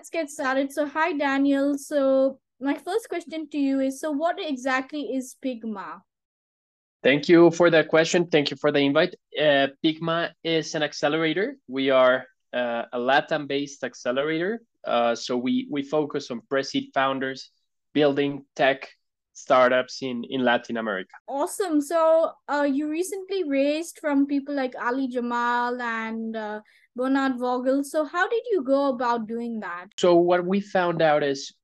let's get started. So, hi, Daniel. So, my first question to you is so, what exactly is Pygma? Thank you for that question. Thank you for the invite. Uh, Pygma is an accelerator. We are uh, a Latin based accelerator. Uh, so, we, we focus on pre seed founders building tech startups in in Latin America. Awesome. So uh, you recently raised from people like Ali Jamal and uh, Bernard Vogel. So how did you go about doing that? So what we found out is,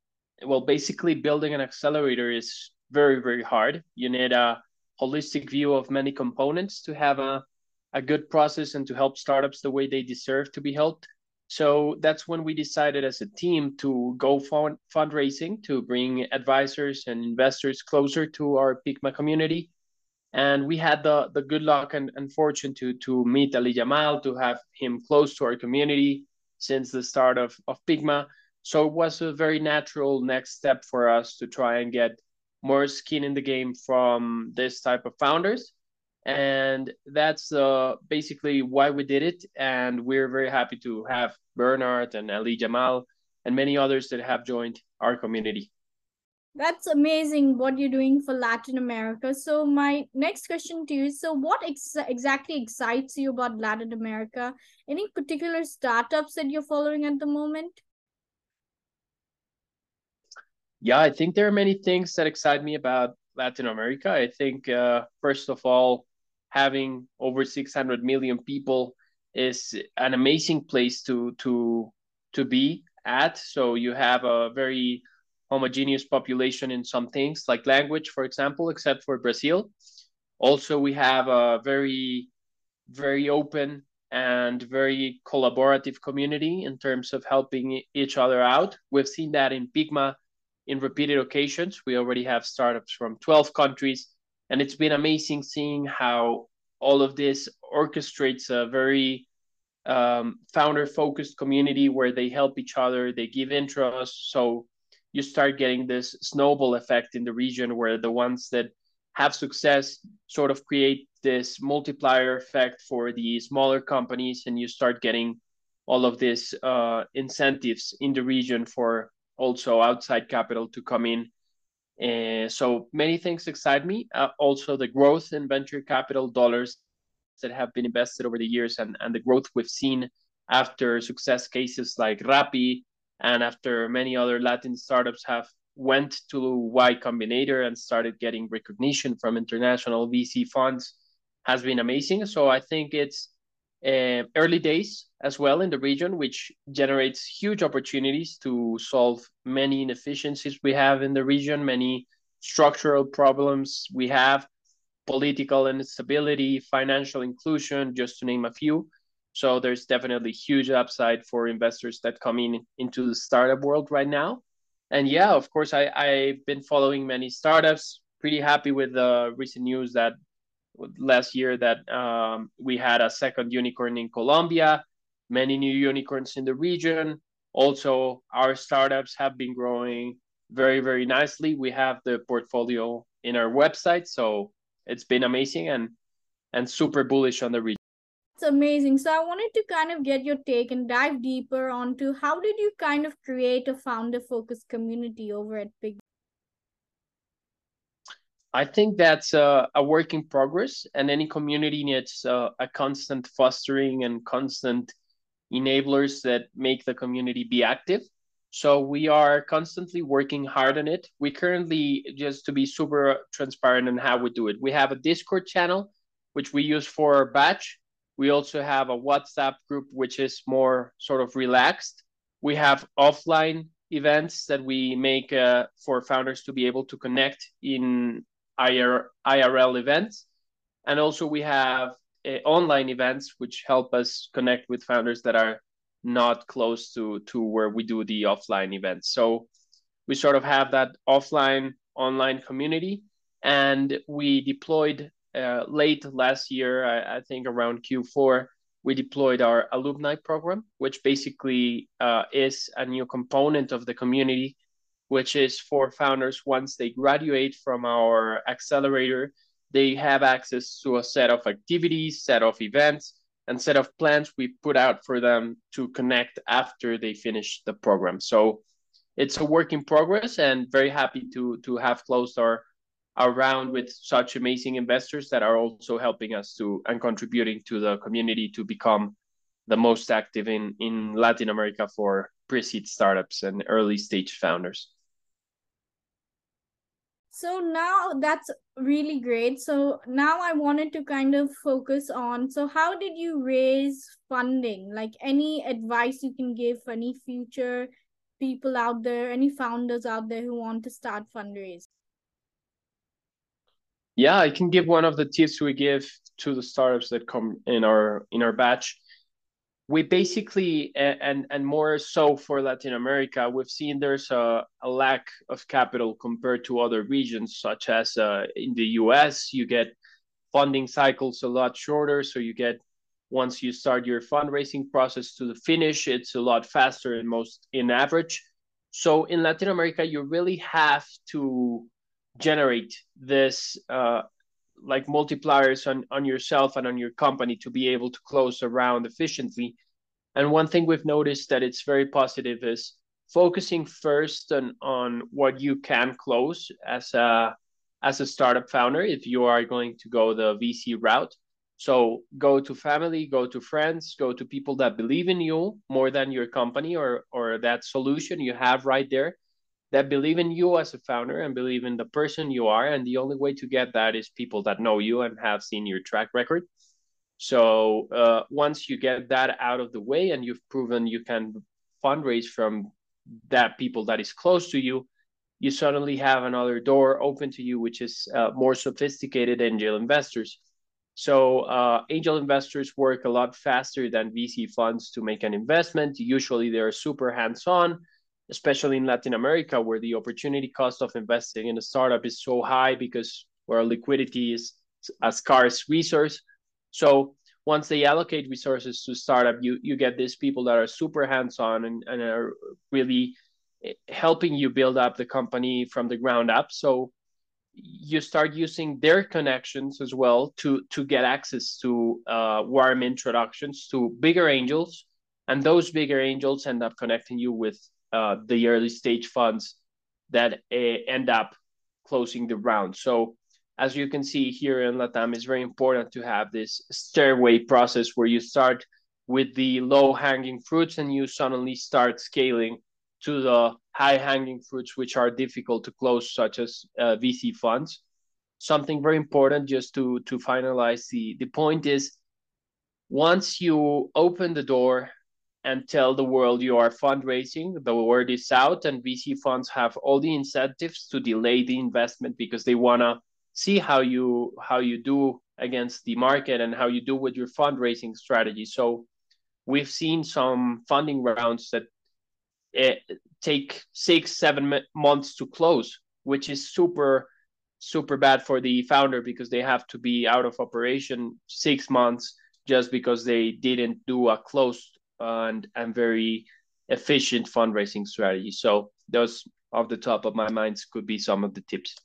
well, basically building an accelerator is very very hard. You need a holistic view of many components to have a a good process and to help startups the way they deserve to be helped. So that's when we decided as a team to go fund fundraising to bring advisors and investors closer to our Pygma community. And we had the, the good luck and, and fortune to, to meet Ali Jamal, to have him close to our community since the start of, of Pygma. So it was a very natural next step for us to try and get more skin in the game from this type of founders and that's uh, basically why we did it. And we're very happy to have Bernard and Ali Jamal and many others that have joined our community. That's amazing what you're doing for Latin America. So my next question to you is, so what ex- exactly excites you about Latin America? Any particular startups that you're following at the moment? Yeah, I think there are many things that excite me about Latin America. I think, uh, first of all, having over 600 million people is an amazing place to to to be at so you have a very homogeneous population in some things like language for example except for brazil. Also we have a very very open and very collaborative community in terms of helping each other out. We've seen that in pygma in repeated occasions. We already have startups from 12 countries and it's been amazing seeing how all of this orchestrates a very um, founder focused community where they help each other they give intros so you start getting this snowball effect in the region where the ones that have success sort of create this multiplier effect for the smaller companies and you start getting all of these uh, incentives in the region for also outside capital to come in uh, so many things excite me. Uh, also, the growth in venture capital dollars that have been invested over the years, and, and the growth we've seen after success cases like Rappi, and after many other Latin startups have went to Y Combinator and started getting recognition from international VC funds, has been amazing. So I think it's uh, early days as well in the region, which generates huge opportunities to solve many inefficiencies we have in the region, many structural problems we have, political instability, financial inclusion, just to name a few. So there's definitely huge upside for investors that come in into the startup world right now. And yeah, of course, I, I've been following many startups. Pretty happy with the recent news that last year that um, we had a second unicorn in Colombia, many new unicorns in the region. Also, our startups have been growing very, very nicely. We have the portfolio in our website, so it's been amazing and and super bullish on the region. It's amazing. So I wanted to kind of get your take and dive deeper onto how did you kind of create a founder focused community over at Big I think that's a, a work in progress, and any community needs uh, a constant fostering and constant enablers that make the community be active. So we are constantly working hard on it. We currently, just to be super transparent on how we do it, we have a Discord channel, which we use for our batch. We also have a WhatsApp group, which is more sort of relaxed. We have offline events that we make uh, for founders to be able to connect in IR, IRL events. And also we have uh, online events which help us connect with founders that are not close to, to where we do the offline events. So we sort of have that offline online community and we deployed uh, late last year, I, I, think around Q4, we deployed our alumni program, which basically uh, is a new component of the community which is for founders once they graduate from our accelerator, they have access to a set of activities, set of events and set of plans we put out for them to connect after they finish the program. So it's a work in progress and very happy to to have closed our our round with such amazing investors that are also helping us to and contributing to the community to become the most active in in Latin America for pre-seed startups and early stage founders. So now that's really great. So now I wanted to kind of focus on so how did you raise funding? Like any advice you can give for any future people out there, any founders out there who want to start fundraising? Yeah, I can give one of the tips we give to the startups that come in our in our batch we basically and and more so for Latin America, we've seen there's a, a lack of capital compared to other regions, such as uh, in the U.S. You get funding cycles a lot shorter, so you get once you start your fundraising process to the finish, it's a lot faster in most in average. So in Latin America, you really have to generate this uh, like multipliers on, on yourself and on your company to be able to close a round efficiently. And one thing we've noticed that it's very positive is focusing first on, on what you can close as a as a startup founder if you are going to go the VC route. So go to family, go to friends, go to people that believe in you more than your company or or that solution you have right there that believe in you as a founder and believe in the person you are. And the only way to get that is people that know you and have seen your track record. So uh, once you get that out of the way and you've proven you can fundraise from that people that is close to you, you suddenly have another door open to you, which is uh, more sophisticated angel investors. So uh, angel investors work a lot faster than VC funds to make an investment. Usually they're super hands-on especially in Latin America, where the opportunity cost of investing in a startup is so high because where liquidity is a scarce resource. So once they allocate resources to startup, you you get these people that are super hands-on and, and are really helping you build up the company from the ground up. So you start using their connections as well to to get access to uh, warm introductions to bigger angels, and those bigger angels end up connecting you with uh, the early stage funds that uh, end up closing the round. So as you can see here in Latam, it's very important to have this stairway process where you start with the low hanging fruits and you suddenly start scaling to the high hanging fruits, which are difficult to close, such as uh, VC funds. Something very important just to, to finalize the, the point is once you open the door and tell the world you are fundraising. The word is out, and VC funds have all the incentives to delay the investment because they want to see how you how you do against the market and how you do with your fundraising strategy. So we've seen some funding rounds that uh, take six seven months to close, which is super super bad for the founder because they have to be out of operation six months just because they didn't do a close and and very efficient fundraising strategy. So those off the top of my minds could be some of the tips.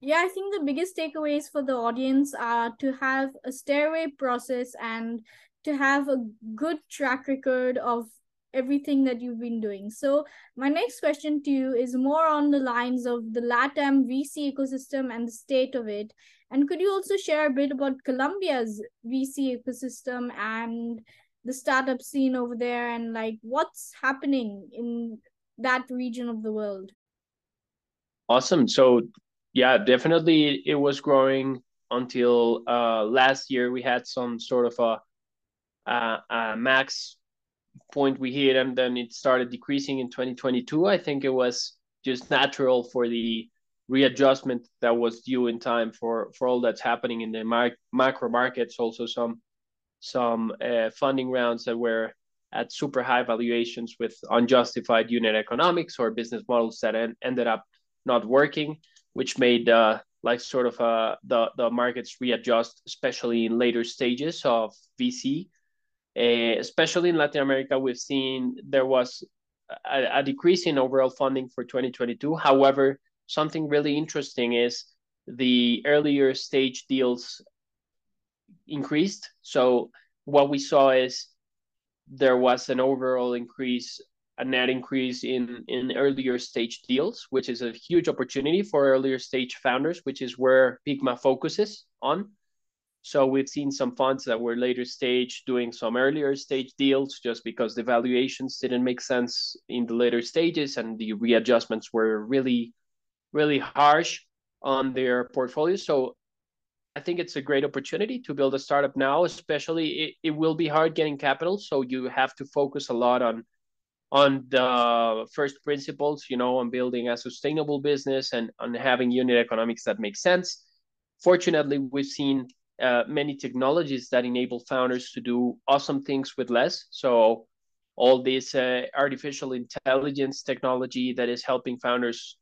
Yeah, I think the biggest takeaways for the audience are to have a stairway process and to have a good track record of everything that you've been doing. So, my next question to you is more on the lines of the LATAM VC ecosystem and the state of it. And could you also share a bit about Colombia's VC ecosystem and the startup scene over there and like what's happening in that region of the world? Awesome. So, yeah, definitely it was growing until uh, last year. We had some sort of a, a max point we hit, and then it started decreasing in 2022. I think it was just natural for the readjustment that was due in time for for all that's happening in the mic- macro markets. Also, some some uh, funding rounds that were at super high valuations with unjustified unit economics or business models that en- ended up not working, which made uh, like sort of uh, the the markets readjust, especially in later stages of VC. Uh, especially in Latin America, we've seen there was a, a decrease in overall funding for 2022. However, something really interesting is the earlier stage deals increased. So what we saw is there was an overall increase, a net increase in in earlier stage deals, which is a huge opportunity for earlier stage founders, which is where Pygma focuses on. So we've seen some funds that were later stage doing some earlier stage deals just because the valuations didn't make sense in the later stages and the readjustments were really, really harsh on their portfolio. So I think it's a great opportunity to build a startup now, especially it, it will be hard getting capital. So you have to focus a lot on on the first principles, you know, on building a sustainable business and on having unit economics that make sense. Fortunately, we've seen uh, many technologies that enable founders to do awesome things with less. So all this uh, artificial intelligence technology that is helping founders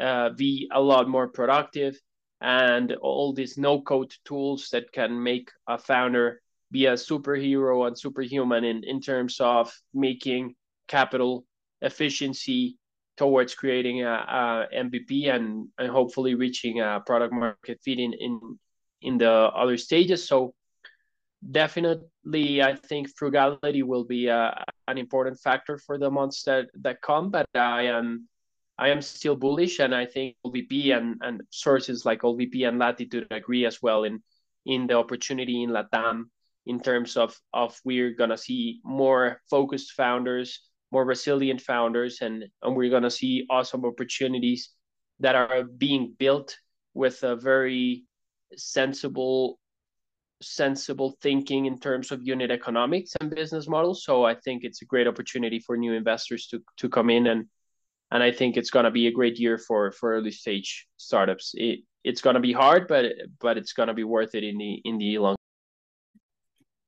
uh, be a lot more productive and all these no code tools that can make a founder be a superhero and superhuman in, in terms of making capital efficiency towards creating a, a MVP and, and hopefully reaching a product market fit in, in in the other stages. So definitely, I think frugality will be uh, an important factor for the months that that come. But I am I am still bullish, and I think LVP and and sources like LVP and Latitude agree as well in in the opportunity in Latam in terms of of we're gonna see more focused founders, more resilient founders, and and we're gonna see awesome opportunities that are being built with a very sensible sensible thinking in terms of unit economics and business models. So I think it's a great opportunity for new investors to to come in and and I think it's going to be a great year for for early stage startups. It it's going to be hard, but but it's going to be worth it in the in the long.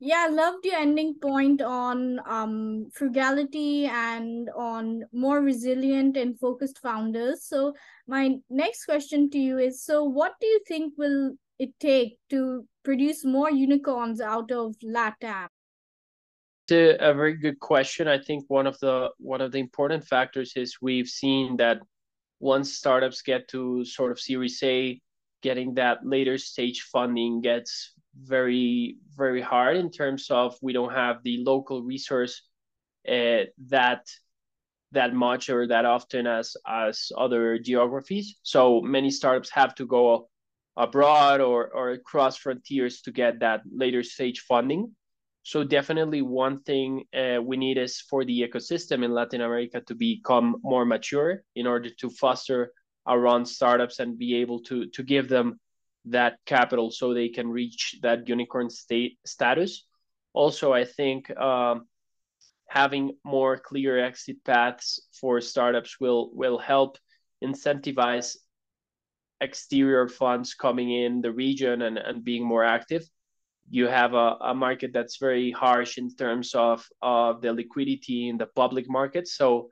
Yeah, I loved your ending point on um, frugality and on more resilient and focused founders. So my next question to you is: So, what do you think will it take to produce more unicorns out of LATAM? It's a, a very good question. I think one of the one of the important factors is we've seen that once startups get to sort of Series A, getting that later stage funding gets very very hard in terms of we don't have the local resource uh, that that much or that often as as other geographies. So many startups have to go abroad or, or across frontiers to get that later stage funding. So definitely one thing uh, we need is for the ecosystem in Latin America to become more mature in order to foster around startups and be able to to give them that capital so they can reach that unicorn state status. Also, I think um, having more clear exit paths for startups will will help incentivize exterior funds coming in the region and, and being more active. You have a, a market that's very harsh in terms of, of the liquidity in the public market. So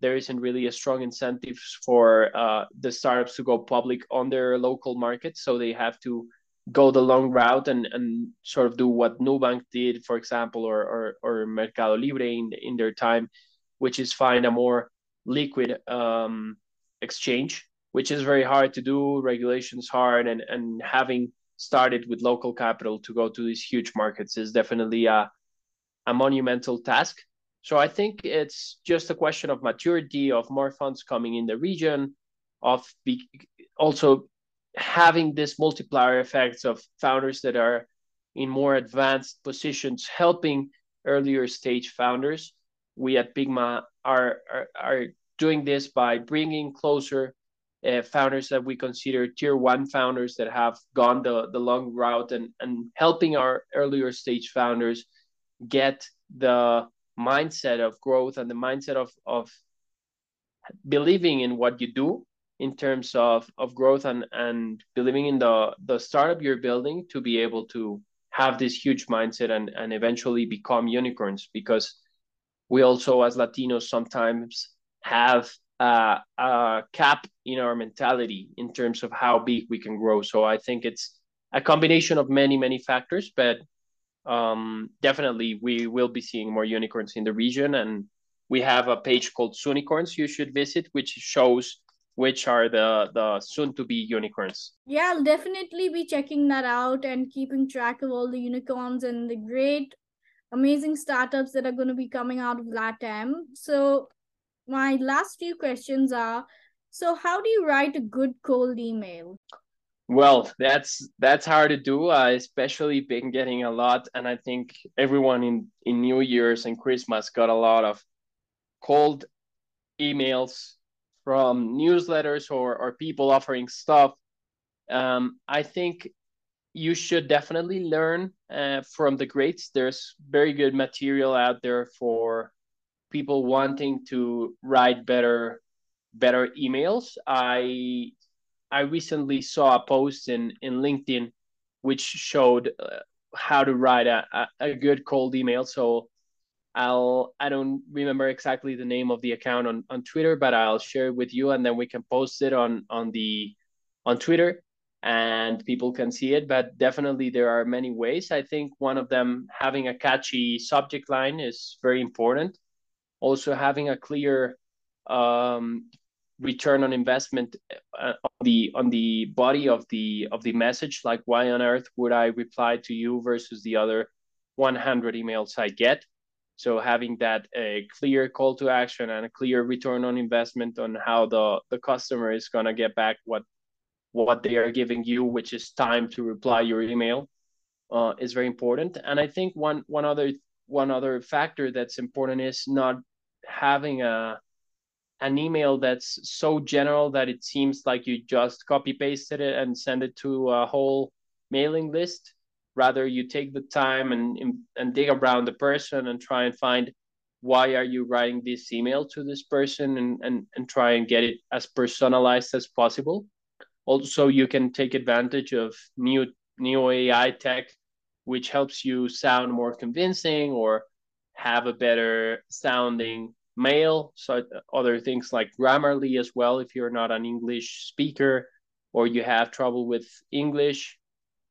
there isn't really a strong incentive for uh, the startups to go public on their local market. So they have to go the long route and, and sort of do what Nubank did, for example, or, or, or Mercado Libre in, in their time, which is find a more liquid um, exchange which is very hard to do. Regulations hard, and and having started with local capital to go to these huge markets is definitely a a monumental task. So I think it's just a question of maturity, of more funds coming in the region, of be, also having this multiplier effects of founders that are in more advanced positions helping earlier stage founders. We at Pygma are, are, are doing this by bringing closer uh, founders that we consider tier one founders that have gone the, the long route and, and helping our earlier stage founders get the mindset of growth and the mindset of, of believing in what you do in terms of, of growth and, and believing in the, the startup you're building to be able to have this huge mindset and, and eventually become unicorns because we also as Latinos sometimes have uh, a cap in our mentality in terms of how big we can grow. So I think it's a combination of many, many factors, but um, definitely we will be seeing more unicorns in the region. And we have a page called Sunicorns you should visit, which shows which are the the soon to be unicorns. Yeah, I'll definitely be checking that out and keeping track of all the unicorns and the great amazing startups that are going to be coming out of LATAM. So my last few questions are so how do you write a good cold email? Well, that's that's hard to do. I especially been getting a lot, and I think everyone in in New Year's and Christmas got a lot of cold emails from newsletters or or people offering stuff. Um, I think you should definitely learn uh, from the greats. There's very good material out there for people wanting to write better better emails. I I recently saw a post in in LinkedIn which showed uh, how to write a, a, good cold email. So I'll I don't remember exactly the name of the account on, on Twitter, but I'll share it with you and then we can post it on on the on Twitter and people can see it. But definitely there are many ways. I think one of them having a catchy subject line is very important. Also having a clear um, return on investment uh, on the on the body of the of the message like why on earth would i reply to you versus the other 100 emails i get? So having that a clear call to action and a clear return on investment on how the the customer is going to get back what what they are giving you which is time to reply your email uh, is very important. And i think one one other one other factor that's important is not having a an email that's so general that it seems like you just copy pasted it and send it to a whole mailing list. Rather you take the time and and dig around the person and try and find why are you writing this email to this person and and, and try and get it as personalized as possible. Also you can take advantage of new new ai tech which helps you sound more convincing or have a better sounding mail, so other things like Grammarly as well, if you're not an English speaker or you have trouble with English.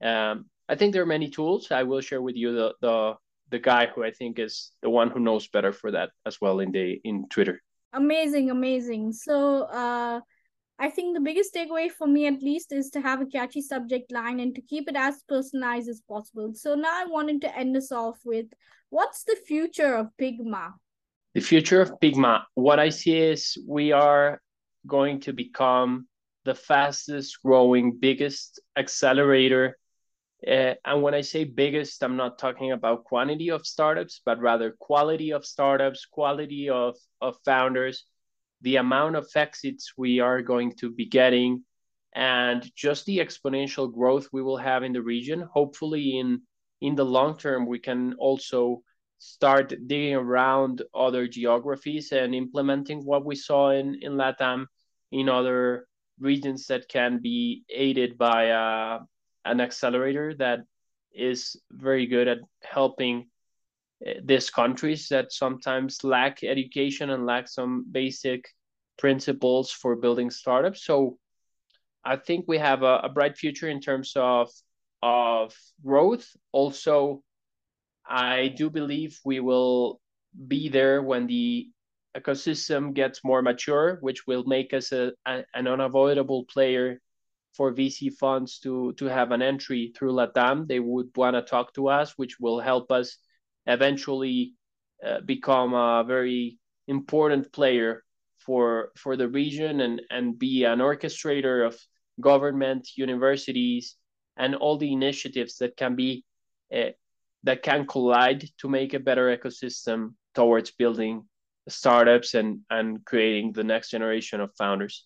Um, I think there are many tools. I will share with you the, the the guy who I think is the one who knows better for that as well in the in Twitter. Amazing, amazing. So uh I think the biggest takeaway for me at least is to have a catchy subject line and to keep it as personalized as possible. So now I wanted to end us off with what's the future of Pygma? The future of Pygma, what I see is we are going to become the fastest growing, biggest accelerator. Uh, and when I say biggest, I'm not talking about quantity of startups, but rather quality of startups, quality of, of founders, the amount of exits we are going to be getting, and just the exponential growth we will have in the region. Hopefully, in in the long term, we can also start digging around other geographies and implementing what we saw in, in LATAM in other regions that can be aided by uh, an accelerator that is very good at helping uh, these countries that sometimes lack education and lack some basic principles for building startups. So I think we have a, a bright future in terms of of growth. Also, I do believe we will be there when the ecosystem gets more mature, which will make us a, a, an unavoidable player for VC funds to to have an entry through Latam. They would want to talk to us, which will help us eventually uh, become a very important player for for the region and and be an orchestrator of government, universities, and all the initiatives that can be uh, that can collide to make a better ecosystem towards building startups and and creating the next generation of founders.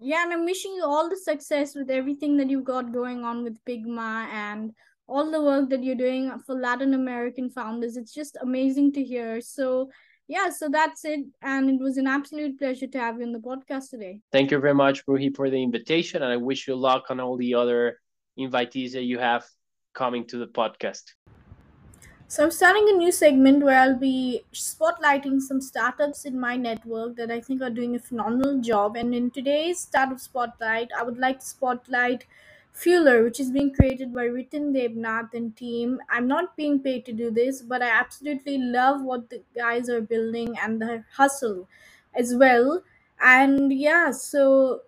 Yeah and i'm wishing you all the success with everything that you've got going on with pygma and all the work that you're doing for latin american founders. It's just amazing to hear. So yeah so that's it. And it was an absolute pleasure to have you on the podcast today. Thank you very much Ruhi, for the invitation. And i wish you luck on all the other invitees that you have coming to the podcast? So, I'm starting a new segment where I'll be spotlighting some startups in my network that I think are doing a phenomenal job. And in today's startup spotlight, I would like to spotlight Fueler, which is being created by Riten Debnath and team. I'm not being paid to do this, but I absolutely love what the guys are building and the hustle as well. And yeah, so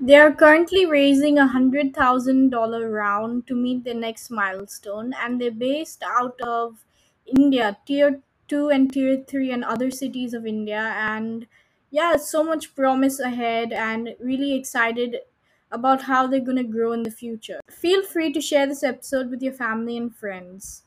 they are currently raising a hundred thousand dollar round to meet their next milestone, and they're based out of India, tier two and tier three, and other cities of India. And yeah, so much promise ahead, and really excited about how they're gonna grow in the future. Feel free to share this episode with your family and friends.